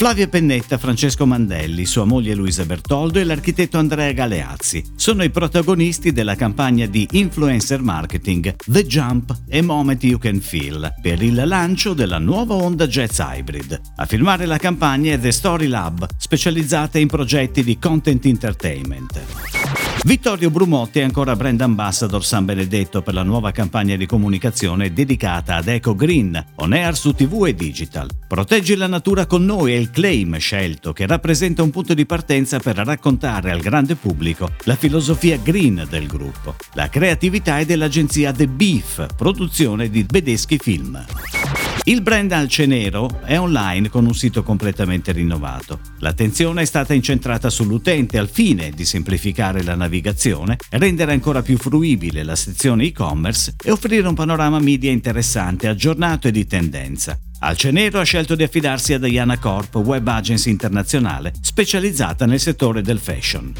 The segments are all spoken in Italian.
Flavia Pennetta, Francesco Mandelli, sua moglie Luisa Bertoldo e l'architetto Andrea Galeazzi sono i protagonisti della campagna di influencer marketing The Jump e Moment You Can Feel per il lancio della nuova Honda Jazz Hybrid. A filmare la campagna è The Story Lab, specializzata in progetti di content entertainment. Vittorio Brumotti è ancora brand ambassador San Benedetto per la nuova campagna di comunicazione dedicata ad Eco Green, on air su TV e digital. Proteggi la natura con noi è il claim scelto che rappresenta un punto di partenza per raccontare al grande pubblico la filosofia green del gruppo. La creatività è dell'agenzia The Beef, produzione di Bedeschi Film. Il brand Alce Nero è online con un sito completamente rinnovato. L'attenzione è stata incentrata sull'utente al fine di semplificare la navigazione, rendere ancora più fruibile la sezione e-commerce e offrire un panorama media interessante, aggiornato e di tendenza. Alcenero ha scelto di affidarsi a Diana Corp, web agency internazionale specializzata nel settore del fashion.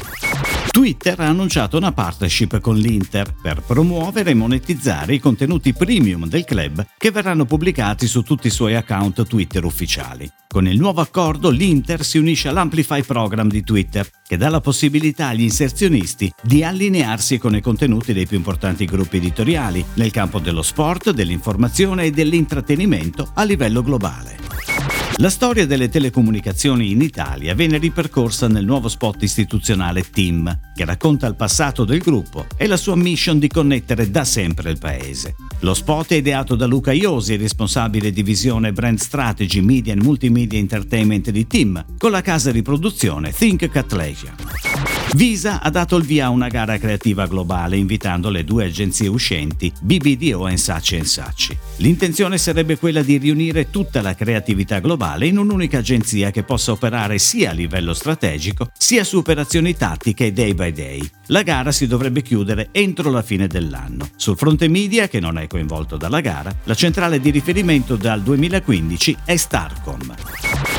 Twitter ha annunciato una partnership con l'Inter per promuovere e monetizzare i contenuti premium del club che verranno pubblicati su tutti i suoi account Twitter ufficiali. Con il nuovo accordo l'Inter si unisce all'Amplify Program di Twitter, che dà la possibilità agli inserzionisti di allinearsi con i contenuti dei più importanti gruppi editoriali nel campo dello sport, dell'informazione e dell'intrattenimento a livello globale. La storia delle telecomunicazioni in Italia viene ripercorsa nel nuovo spot istituzionale TIM, che racconta il passato del gruppo e la sua mission di connettere da sempre il paese. Lo spot è ideato da Luca Iosi, responsabile divisione Brand Strategy, Media and Multimedia Entertainment di TIM, con la casa di produzione Think Catlesia. Visa ha dato il via a una gara creativa globale invitando le due agenzie uscenti BBDO e Sacci Sacci. L'intenzione sarebbe quella di riunire tutta la creatività globale in un'unica agenzia che possa operare sia a livello strategico sia su operazioni tattiche day by day. La gara si dovrebbe chiudere entro la fine dell'anno. Sul fronte media, che non è coinvolto dalla gara, la centrale di riferimento dal 2015 è Starcom.